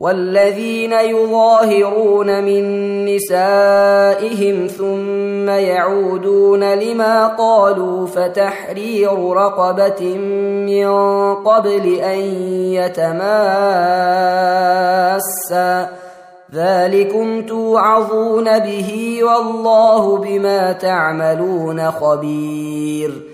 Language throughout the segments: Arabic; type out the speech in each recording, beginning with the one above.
والذين يظاهرون من نسائهم ثم يعودون لما قالوا فتحرير رقبة من قبل أن يتماسا. ذلكم توعظون به والله بما تعملون خبير.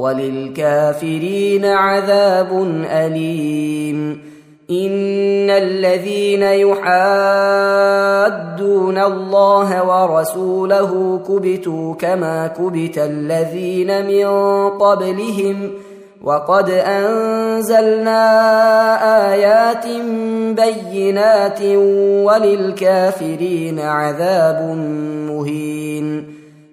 وللكافرين عذاب أليم. إن الذين يحادون الله ورسوله كبتوا كما كبت الذين من قبلهم وقد أنزلنا آيات بينات وللكافرين عذاب مهين.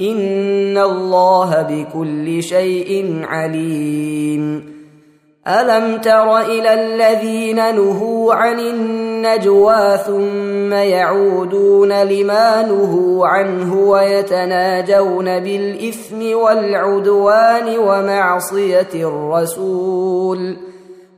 ان الله بكل شيء عليم. الم تر إلى الذين نهوا عن النجوى ثم يعودون لما نهوا عنه ويتناجون بالاثم والعدوان ومعصيه الرسول.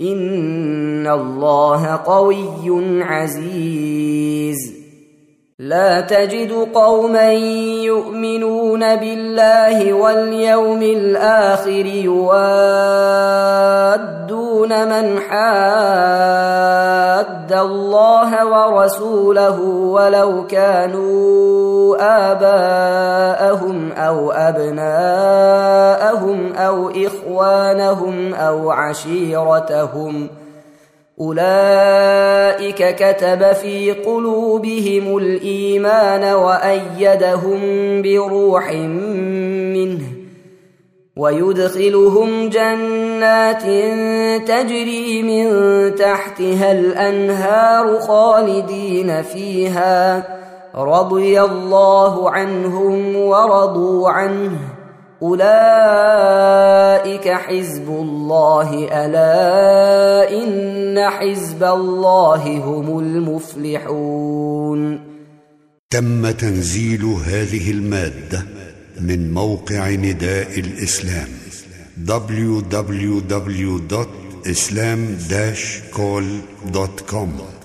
ان الله قوي عزيز. لا تجد قوما يؤمنون بالله واليوم الآخر يوادون من حاد الله ورسوله ولو كانوا آباءهم أو أبناءهم أو إخوانهم أو عشيرتهم أولئك كتب في قلوبهم الإيمان وأيدهم بروح منه ويدخلهم جنات تجري من تحتها الأنهار خالدين فيها. رضي الله عنهم ورضوا عنه. أولئك حزب الله. ألا إن حزب الله هم المفلحون. تم تنزيل هذه المادة من موقع نداء الإسلام. www.islam-call.com